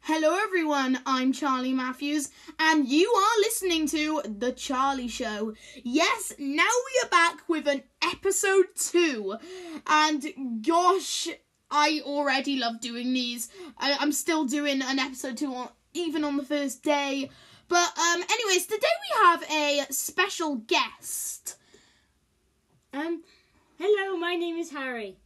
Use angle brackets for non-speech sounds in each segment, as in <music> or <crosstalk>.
Hello, everyone. I'm Charlie Matthews, and you are listening to The Charlie Show. Yes, now we are back with an episode two. And gosh, I already love doing these. I- I'm still doing an episode two, on, even on the first day. But, um, anyways, today we have a special guest. Um, hello, my name is Harry.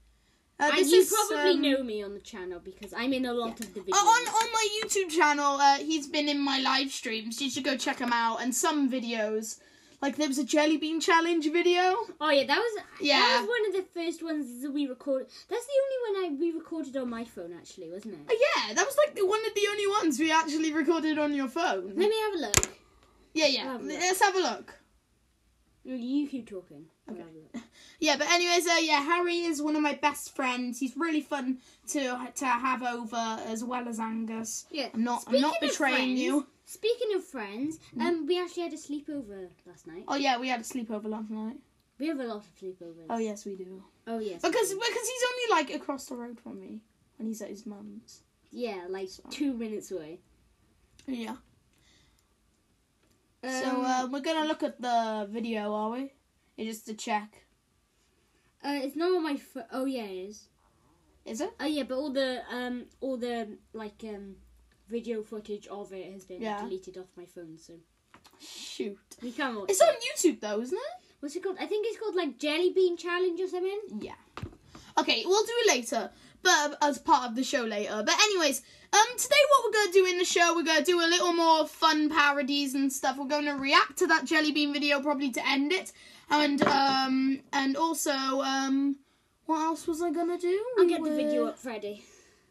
Uh, and you is, probably um, know me on the channel because I'm in a lot of the videos. Uh, on on my YouTube channel, uh, he's been in my live streams. You should go check him out. And some videos, like there was a jelly bean challenge video. oh yeah, that was Yeah. that was one of the first ones that we recorded. That's the only one I we recorded on my phone actually, wasn't Uh, it? yeah, that was like the, one of the only ones we actually recorded on your phone. Let me have a look. Yeah, yeah. Have. Let's have a look. You keep talking. Okay. have a look. Yeah, but anyways, uh, yeah, Harry is one of my best friends. He's really fun to to have over, as well as Angus. Yeah. I'm not I'm not betraying friends- you. Speaking of friends, um, we actually had a sleepover last night. Oh yeah, we had a sleepover last night. We have a lot of sleepovers. Oh yes, we do. Oh yes. Because because he's only like across the road from me, and he's at his mum's. yeah, like two minutes away. Yeah. Um, so uh, we're gonna look at the video, are we? Yeah, just to check. uh, it's not on my. Fo- oh yeah, it is. Is it? Oh yeah, but all the um all the like um video footage of it has been Yeah. deleted off my phone, so Shoot. we can't watch. It's it. on YouTube though, isn't it? What's it called? I think it's called like Jelly Bean Challenge or something. Yeah. Okay, we'll do it later, but as part of the show later. But anyways, um, today what we're gonna do in the show, we're gonna do a little more fun parodies and stuff. We're gonna react to that jelly bean video probably to end it, and um, and also um, what else was I gonna do? I'll get the video up ready.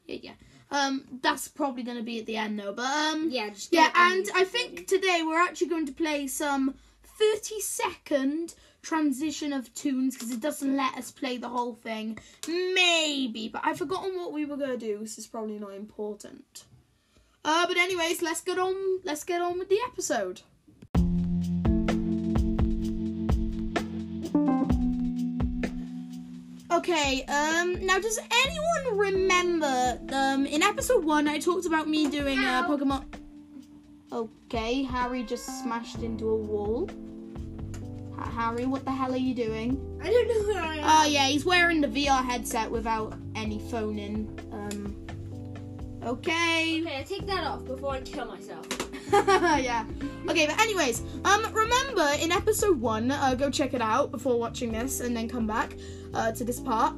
Yeah, yeah. Um, that's probably gonna be at the end though. But um, Yeah, just Yeah, get it on and I think today we're actually going to play some 30 second transition of tunes because it doesn't let us play the whole thing. Maybe, but I've forgotten what we were going to do. This is probably not important. Uh, but anyways, let's get on. Let's get on with the episode. Okay, um, now does anyone remember, um, in episode one I talked about me doing uh, Pokemon. Okay, Harry just smashed into a wall. Ha- Harry, what the hell are you doing? I don't know where I am. Oh yeah, he's wearing the VR headset without any phone in. Um, okay. okay, I take that off before I kill myself. <laughs> yeah. Okay, but anyways, um, remember in episode one, uh, go check it out before watching this, and then come back uh, to this part.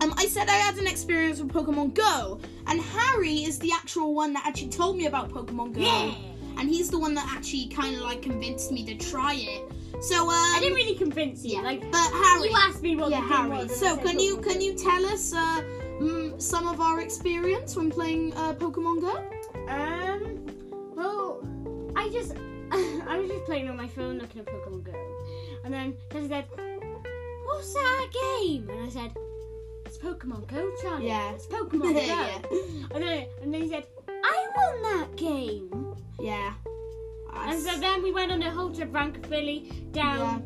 Um, I said I had an experience with Pokemon Go, and Harry is the actual one that actually told me about Pokemon Go, Yeah. and he's the one that actually kind of like convinced me to try it. So, um, I didn't really convince you. yeah, Like but Harry, you asked me what yeah, Harry. was. So, can you can you tell us uh, mm, some of our experience when playing uh, Pokemon Go? Um. Well, I just <laughs> I was just playing on my phone looking at Pokemon Go, and then Daddy said, "What's that game?" And I said, "It's Pokemon Go, Charlie. Yeah. it's Pokemon <laughs> Go." Yeah. And then and then he said, "I want that game." Yeah. And so then we went on a whole trip around Philly down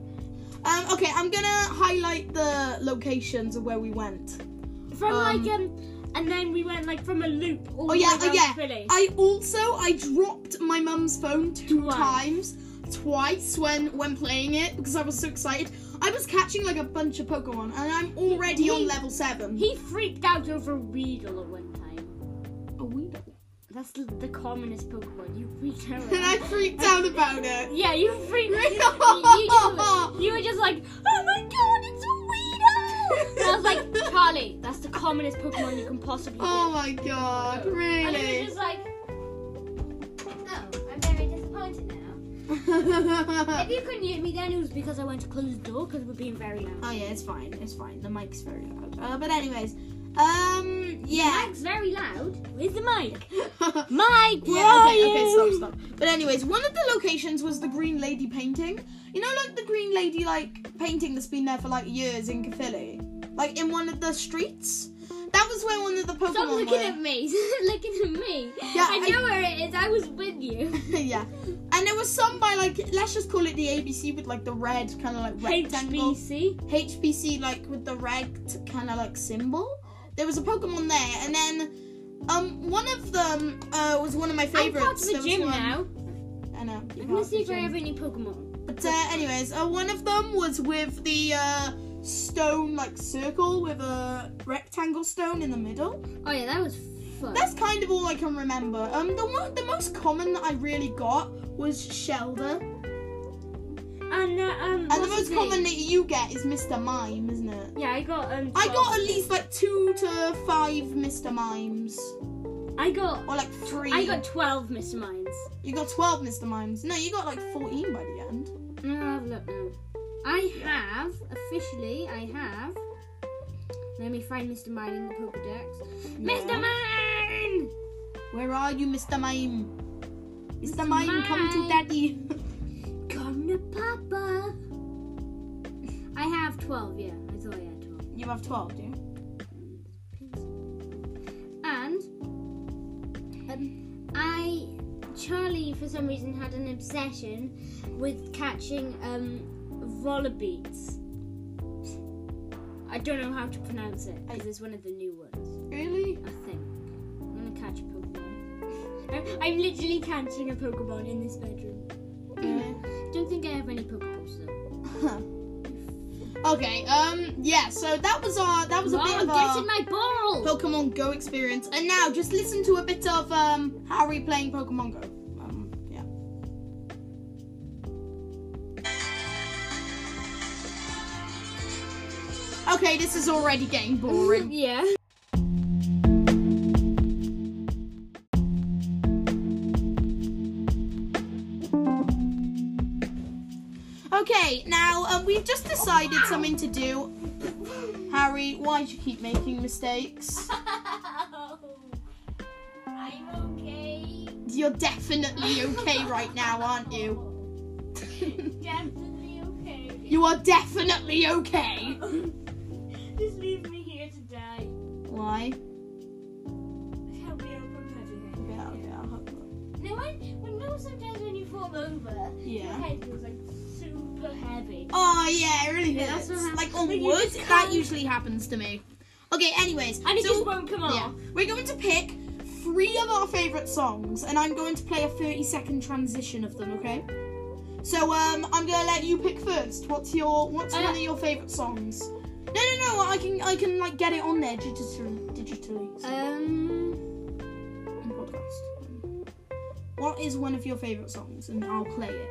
Um, okay, I'm gonna highlight the locations of where we went. from um, like um, and then we went like from a loop all Oh the yeah, way oh around yeah. Philly. I also I dropped my mum's phone two Twice. times, twice when when playing it because I was so excited. I was catching like a bunch of Pokemon, and I'm already He- on level seven. he freaked out over Weedle at one time. a Weedle. That's the, the commonest Pokemon. You freaked out. <laughs> And I freaked out about it. <laughs> Yeah, you freaked. you, you, just, you were just like, oh my god, it's a Weedle! And I was like, Charlie, that's the commonest Pokemon you can possibly Oh my god, really! And it really? was just like, oh, I'm very disappointed now. oh <laughs> If you couldn't hear me then, it was because I went to close the door because we're being very loud. Oh yeah, it's fine, it's fine. The mic's very loud. Uh, but anyways, um, yeah. Mike's very loud. Where's the mic? <laughs> Mike, where Yeah, okay, you? okay, stop, stop. But anyways, one of the locations was the Green Lady painting. You know, like the Green Lady like painting that's been there for like years in Caerphilly, like in one of the streets. That was where one of the Pokemon Stop looking were. at me. <laughs> Stop looking at me. Yeah, I I- know where it is. I was with you. <laughs> yeah, and there was some by like let's just call it the ABC with like the red kind of like rectangle. HBC. HBC like with the red kind of like symbol. There was a Pokemon there, and then Um, one of them uh, was one of my I'm part favorites. of the gym one- now. I know. I'm gonna see if I have any Pokemon. But uh, anyways, uh, one of them was with the uh, stone like circle with a rectangle stone in the middle. Oh yeah, that was fun. That's kind of all I can remember. Um, the one, the most common that I really got was Shellder, and uh, um, and the most common that you get is Mr. Mime, isn't it? Yeah, I got um. I got at least like two to five Mr. Mimes, I got. or like three. I got twelve Mr. Mimes. You got twelve Mr. Mimes. No, you got like fourteen by the end. No, I'll have a look now. I have officially. I have. Let me find Mr. Mime in the Pokedex. Mr. Mime. Where are you, Mr. Mime? Mr. Mr. Mime, come to daddy. <laughs> 12, yeah. I thought I had 12. You have 12, do you? And um, I Charlie for some reason had an obsession with catching um volabeets. I don't know how to pronounce it because it's one of the new ones. Really? I think. I'm gonna catch a Pokemon. <laughs> I'm literally catching a Pokemon in this bedroom. Don't think I have any Pokeballs though. <laughs> okay. Um. Yeah. So that was our that was a bit of get our in my ball! Pokemon Go experience, and now just listen to a bit of um Harry playing Pokemon Go. Um. Yeah. Okay, this is already getting boring. <laughs> yeah. Okay, now we've just decided something to do. Harry, why do you keep making mistakes? <laughs> I'm okay. You're definitely okay right now, aren't you? <laughs> Definitely okay. You are definitely okay. <laughs> Just leave me here to die. Why? Help me, I'll come Yeah, yeah, I'll look. No, when, when, sometimes when you fall over, your head feels like super heavy. Oh yeah, it really Yeah, hurts. like on wood, that can't- usually happens to me. Okay, anyways, And it so just won't come off. yeah, we're going to pick three of our favorite songs, and I'm going to play a 30 second transition of them. Okay. So um, I'm gonna let you pick first. What's your What's Uh, one of your favorite songs? No, no, no. I can I can like get it on there digitally. Digitally. so, Um, podcast. What is one of your favorite songs, and I'll play it.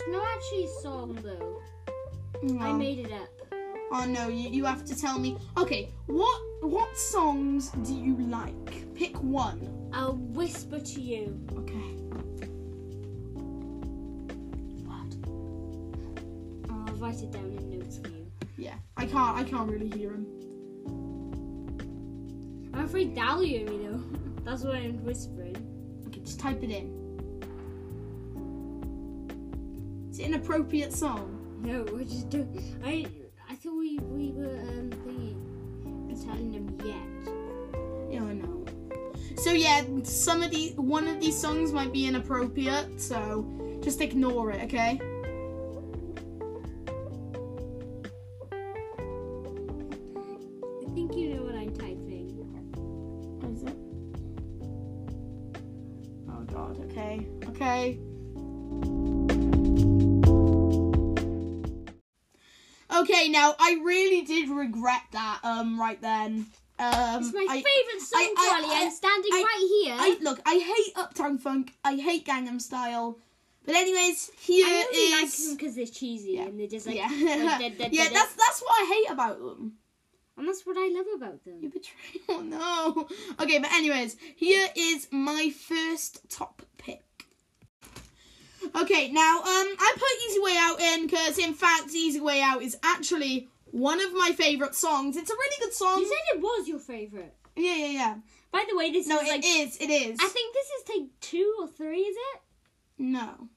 It's not actually a song though. I Oh. made it up. Oh no, you, you have to tell me. Okay, what what songs do you like? Pick one. I'll whisper to you. Okay. What? I'll write it down in notes for you. Yeah, I can't I can't really hear him. I'm afraid Dal hear me though. That's why I'm whispering. Okay, just type it in. Is it an appropriate song? No, we're just doing. I I thought we we were um thingy, telling them yet. Yeah, I know. So yeah, some of the one of these songs might be inappropriate, so just ignore it, okay? Okay, now I really did regret that um right then. Um It's my I, favourite song, I- I- Charlie. I- I'm standing right here. I look, I hate Uptown Funk, I hate Gangnam Style. But anyways, here I only like them because they're cheesy Yeah. and they're just like, yeah, like, da- da- <laughs> yeah. da. That's that's what I hate about them. and that's what I love about them. You betray. <laughs> Oh no. Okay, but anyways, here is my first top pick. Okay, now um, I put Easy Way Out in because in fact, Easy Way Out is actually one of my favorite songs. It's a really good song. You said it was your favorite. Yeah, yeah, yeah. By the way, this No, is it like is. It is. I think this is take two or three, is it? no.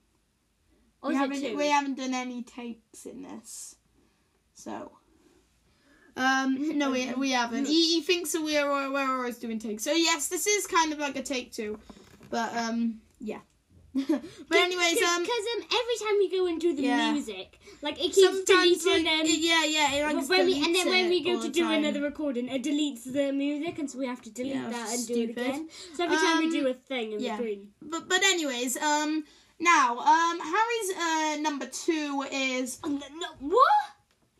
Or we haven't it we haven't done any takes in this, so. Um, no, we, we haven't. He, he thinks that we're we're always doing takes. So yes, this is kind of like a take two, but um, yeah. But anyways, um, because um, every time we go into the Yeah. music, like it keeps deleting like, um, it- yeah, yeah, it like when we, and then when we go to do time. another recording, it deletes the music, and so we have to delete Yeah, that and do it again. So every time we Um, do a thing in yeah. between. But but anyways, um, now um, Harry's uh number two is no, what?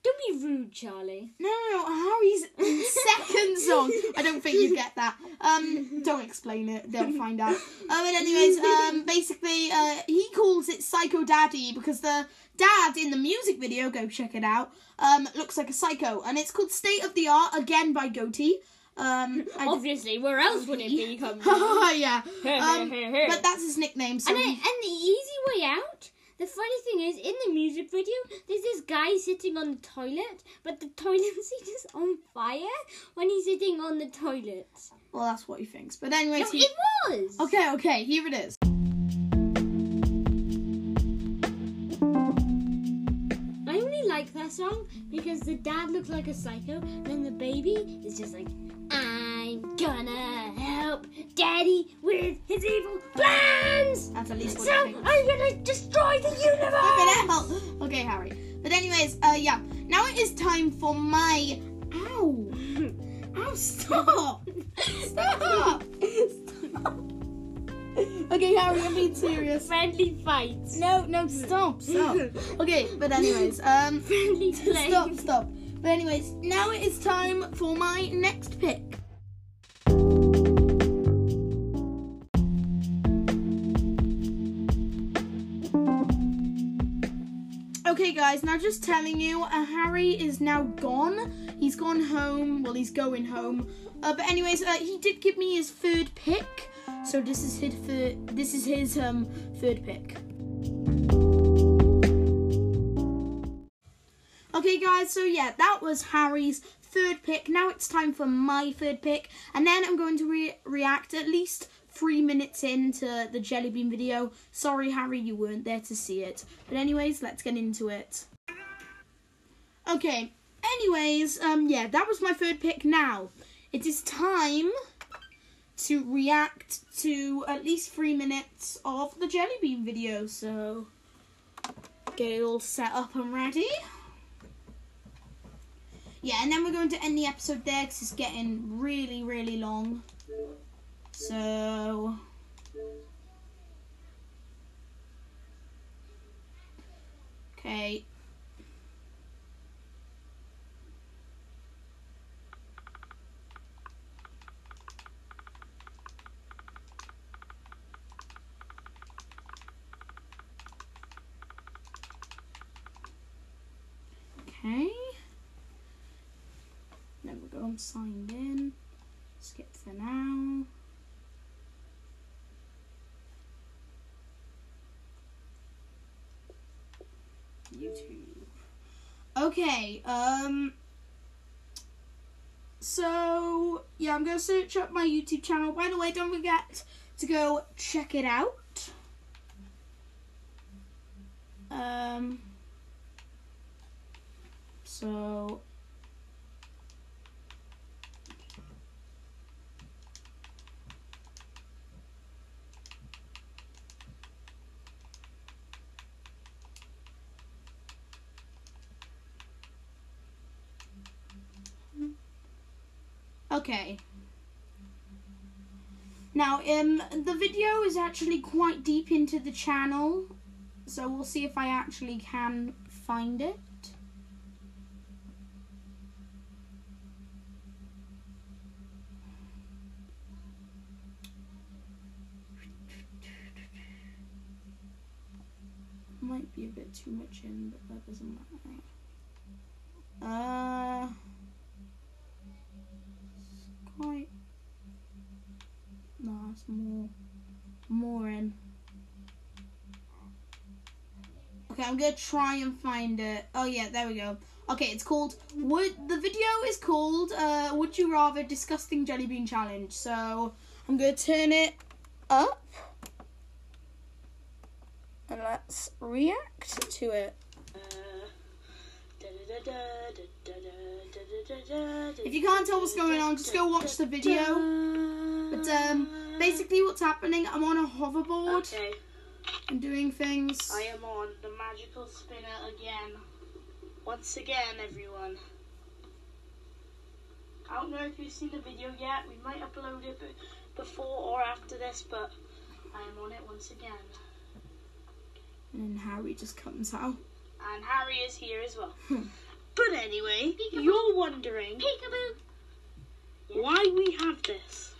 Don't be rude, Charlie. no no no Harry's <laughs> second song. I don't think you get that. Um, don't explain it. They'll find out. Uh, but anyways, um, basically, uh, he calls it Psycho Daddy because the dad in the music video, go check it out, um, looks like a psycho, and it's called State of the Art again by Gotye. Um, Obviously, where else would it be? <laughs> Yeah. <laughs> Um, but that's his nickname. So And, he- and the easy way out. The funny thing is, in the music video, there's this guy sitting on the toilet, but the <laughs> toilet seat is on fire when he's sitting on the toilet. well, that's what he thinks. But anyways, No, he, it was. okay, okay, here it is. I only like that song because the dad looks like a psycho, and then the baby is just like, I'm gonna help daddy with his evil plans! That's at least So. I'm gonna destroy the universe! Okay, Harry. But anyways, uh, yeah. Now it is time for my. Ow! <laughs> Ow! Stop! Stop! Stop! Okay, Harry, I'm being serious. Friendly fights. No, no, stop, stop. <laughs> Okay, but anyways, um, Friendly <laughs> play. stop, stop. But anyways, now it is time for my next pick. Okay, guys, now just telling you, uh, Harry is now gone. He's gone home. Well, he's going home. Uh, but anyways, uh, he did give me his third pick. So this is his third. This is his um third pick. Okay, guys. So yeah, that was Harry's third pick. Now it's time for my third pick, and then I'm going to re- react at least three minutes into the jelly bean video. Sorry, Harry, you weren't there to see it. But anyways, let's get into it. Okay. Anyways, um, yeah, that was my third pick. Now it is time to react to at least three minutes of the jelly bean video. So get it all set up and ready. Yeah, and then we're going to end the episode there because it's getting really, really long. So. Okay. Okay. Then we go and signed in. Skip for now. YouTube. Okay, um so yeah, I'm gonna search up my YouTube channel. By the way, don't forget to go check it out. Um so Okay. Now, um, the video is actually quite deep into the channel, so we'll see if I actually can find it. Might be a bit too much in, but that doesn't matter. Uh, it's quite. No, it's more, more in. Okay, I'm gonna try and find it. Oh yeah, there we go. Okay, it's called. Would the video is called uh, "Would You Rather Disgusting Jelly Bean Challenge"? So I'm gonna turn it up, and let's react to it. If you can't tell what's going on, just go watch the video. But um, basically, what's happening? I'm on a hoverboard. Okay. and doing things. I am on the magical spinner again. Once again, everyone. I don't know if you've seen the video yet. We might upload it before or after this, but I am on it once again. And then Harry just comes out. And Harry is here as well. <laughs> But anyway, Peekaboo. you're wondering Peekaboo. why we have this.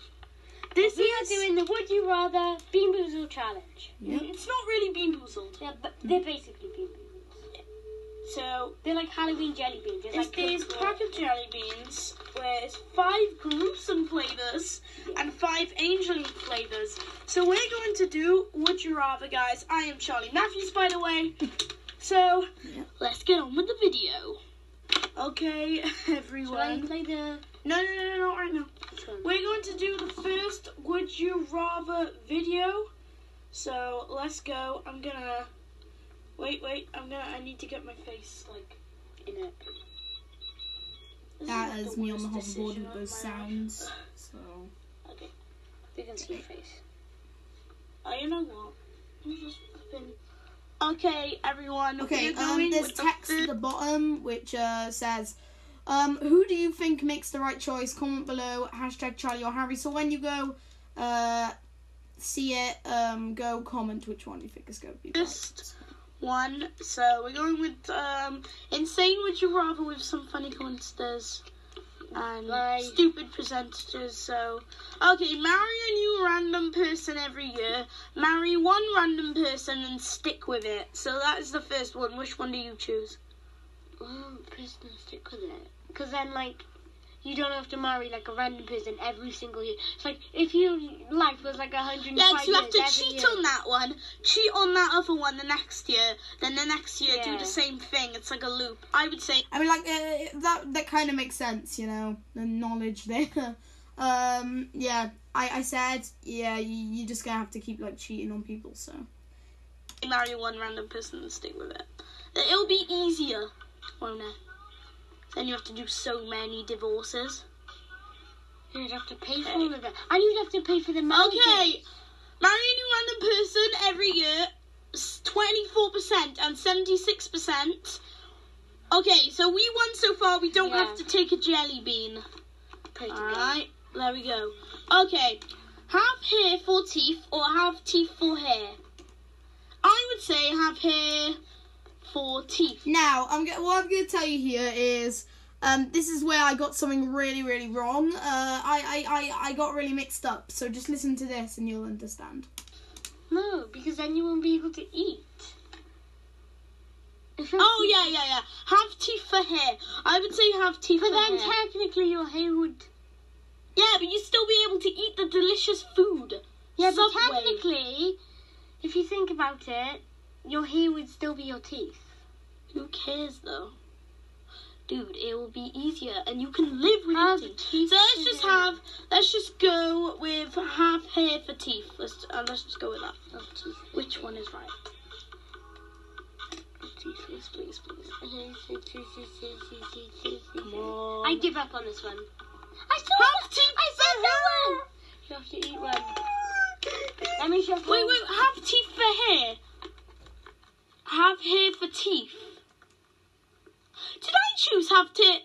This We is are doing the Would You Rather Bean Boozle challenge. Yep. It's not really bean boozled. Yeah, but they're basically bean boozles. So They're like Halloween jelly beans. It's It's like these cooked pack of jelly beans where it's five gruesome flavors and five angelic flavors. So we're going to do Would You Rather, guys. I am Charlie Matthews, by the way. So Yeah. let's get on with the video. Okay, <laughs> everyone. Shall I everyone. play the No, no, no, no, no, right now. We're going to do the first Would You Rather video. So let's go. I'm gonna. Wait, wait. I'm gonna. I need to get my face, like, in it. This That like is me on the hoverboard with those my life. sounds. <laughs> So Okay. We can see your face. Oh, you know what? I'm just flipping. Okay, everyone. okay, um, there's with the text at the bottom which uh, says, um, "Who do you think makes the right choice?" Comment below. Hashtag Charlie or Harry. So when you go, uh, see it, um, go comment which one you think is going to be right. First one. So we're going with um, insane. Would you rather with some funny coincidence and Right. stupid percentages? So okay, marry a new random person every year. Marry one random person and stick with it. So that is the first one. Which one do you choose? Oh, person stick with it. Because then, like, you don't have to marry like a random person every single year. It's like if your life was like a hundred and Yeah, you have to cheat year. on that one, cheat on that other one the next year, then the next year do the same thing. It's like a loop. I would say I mean, like uh, that that kind of makes sense, you know, the knowledge there. <laughs> um, yeah, I I said, yeah, you you just gonna have to keep like cheating on people. So marry one random person and stick with it. It'll be easier, Oh, won't it? Then you have to do so many divorces. You'd have to pay for all of it, and you'd have to pay for the marriage. Okay, marry a new random person every year. Twenty-four percent and seventy-six percent. Okay, so we won so far. We don't Yeah. have to take a jelly bean. Alright, there we go. Okay, have hair for teeth or have teeth for hair? I would say have hair for teeth. now I'm go- what I'm gonna tell you here is. Um, this is where I got something really, really wrong. Uh, I, I, I, I got really mixed up. So just listen to this and you'll understand. No, because then you won't be able to eat. <laughs> Oh yeah, yeah, yeah. Have teeth for hair. I would say have teeth But for then hair. technically your hair would. yeah, but you'd still be able to eat the delicious food. Yeah, but technically, if you think about it, your hair would still be your teeth. Who cares though? Dude, it will be easier and you can live with Have your teeth. teeth So let's just have let's just go with half hair for teeth. Let's uh, let's just go with that. Oh. Which one is right? Please, please, please. Come on. I give up on this one. I still have teeth I said that one. You have to eat one. Let me shuffle. Wait, wait, have teeth for hair. Have hair for teeth. Choose have teeth?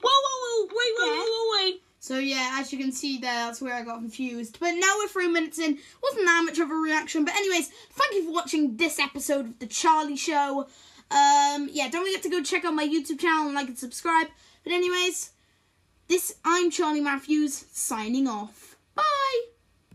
Whoa, whoa, whoa, wait, wait, Yeah. wait, wait, wait. So yeah, as you can see there, that's where I got confused. But now we're three minutes in. Wasn't that much of a reaction. But anyways, thank you for watching this episode of the Charlie Show. Um, yeah, don't forget to go check out my YouTube channel and like and subscribe. But anyways, this I'm Charlie Matthews signing off.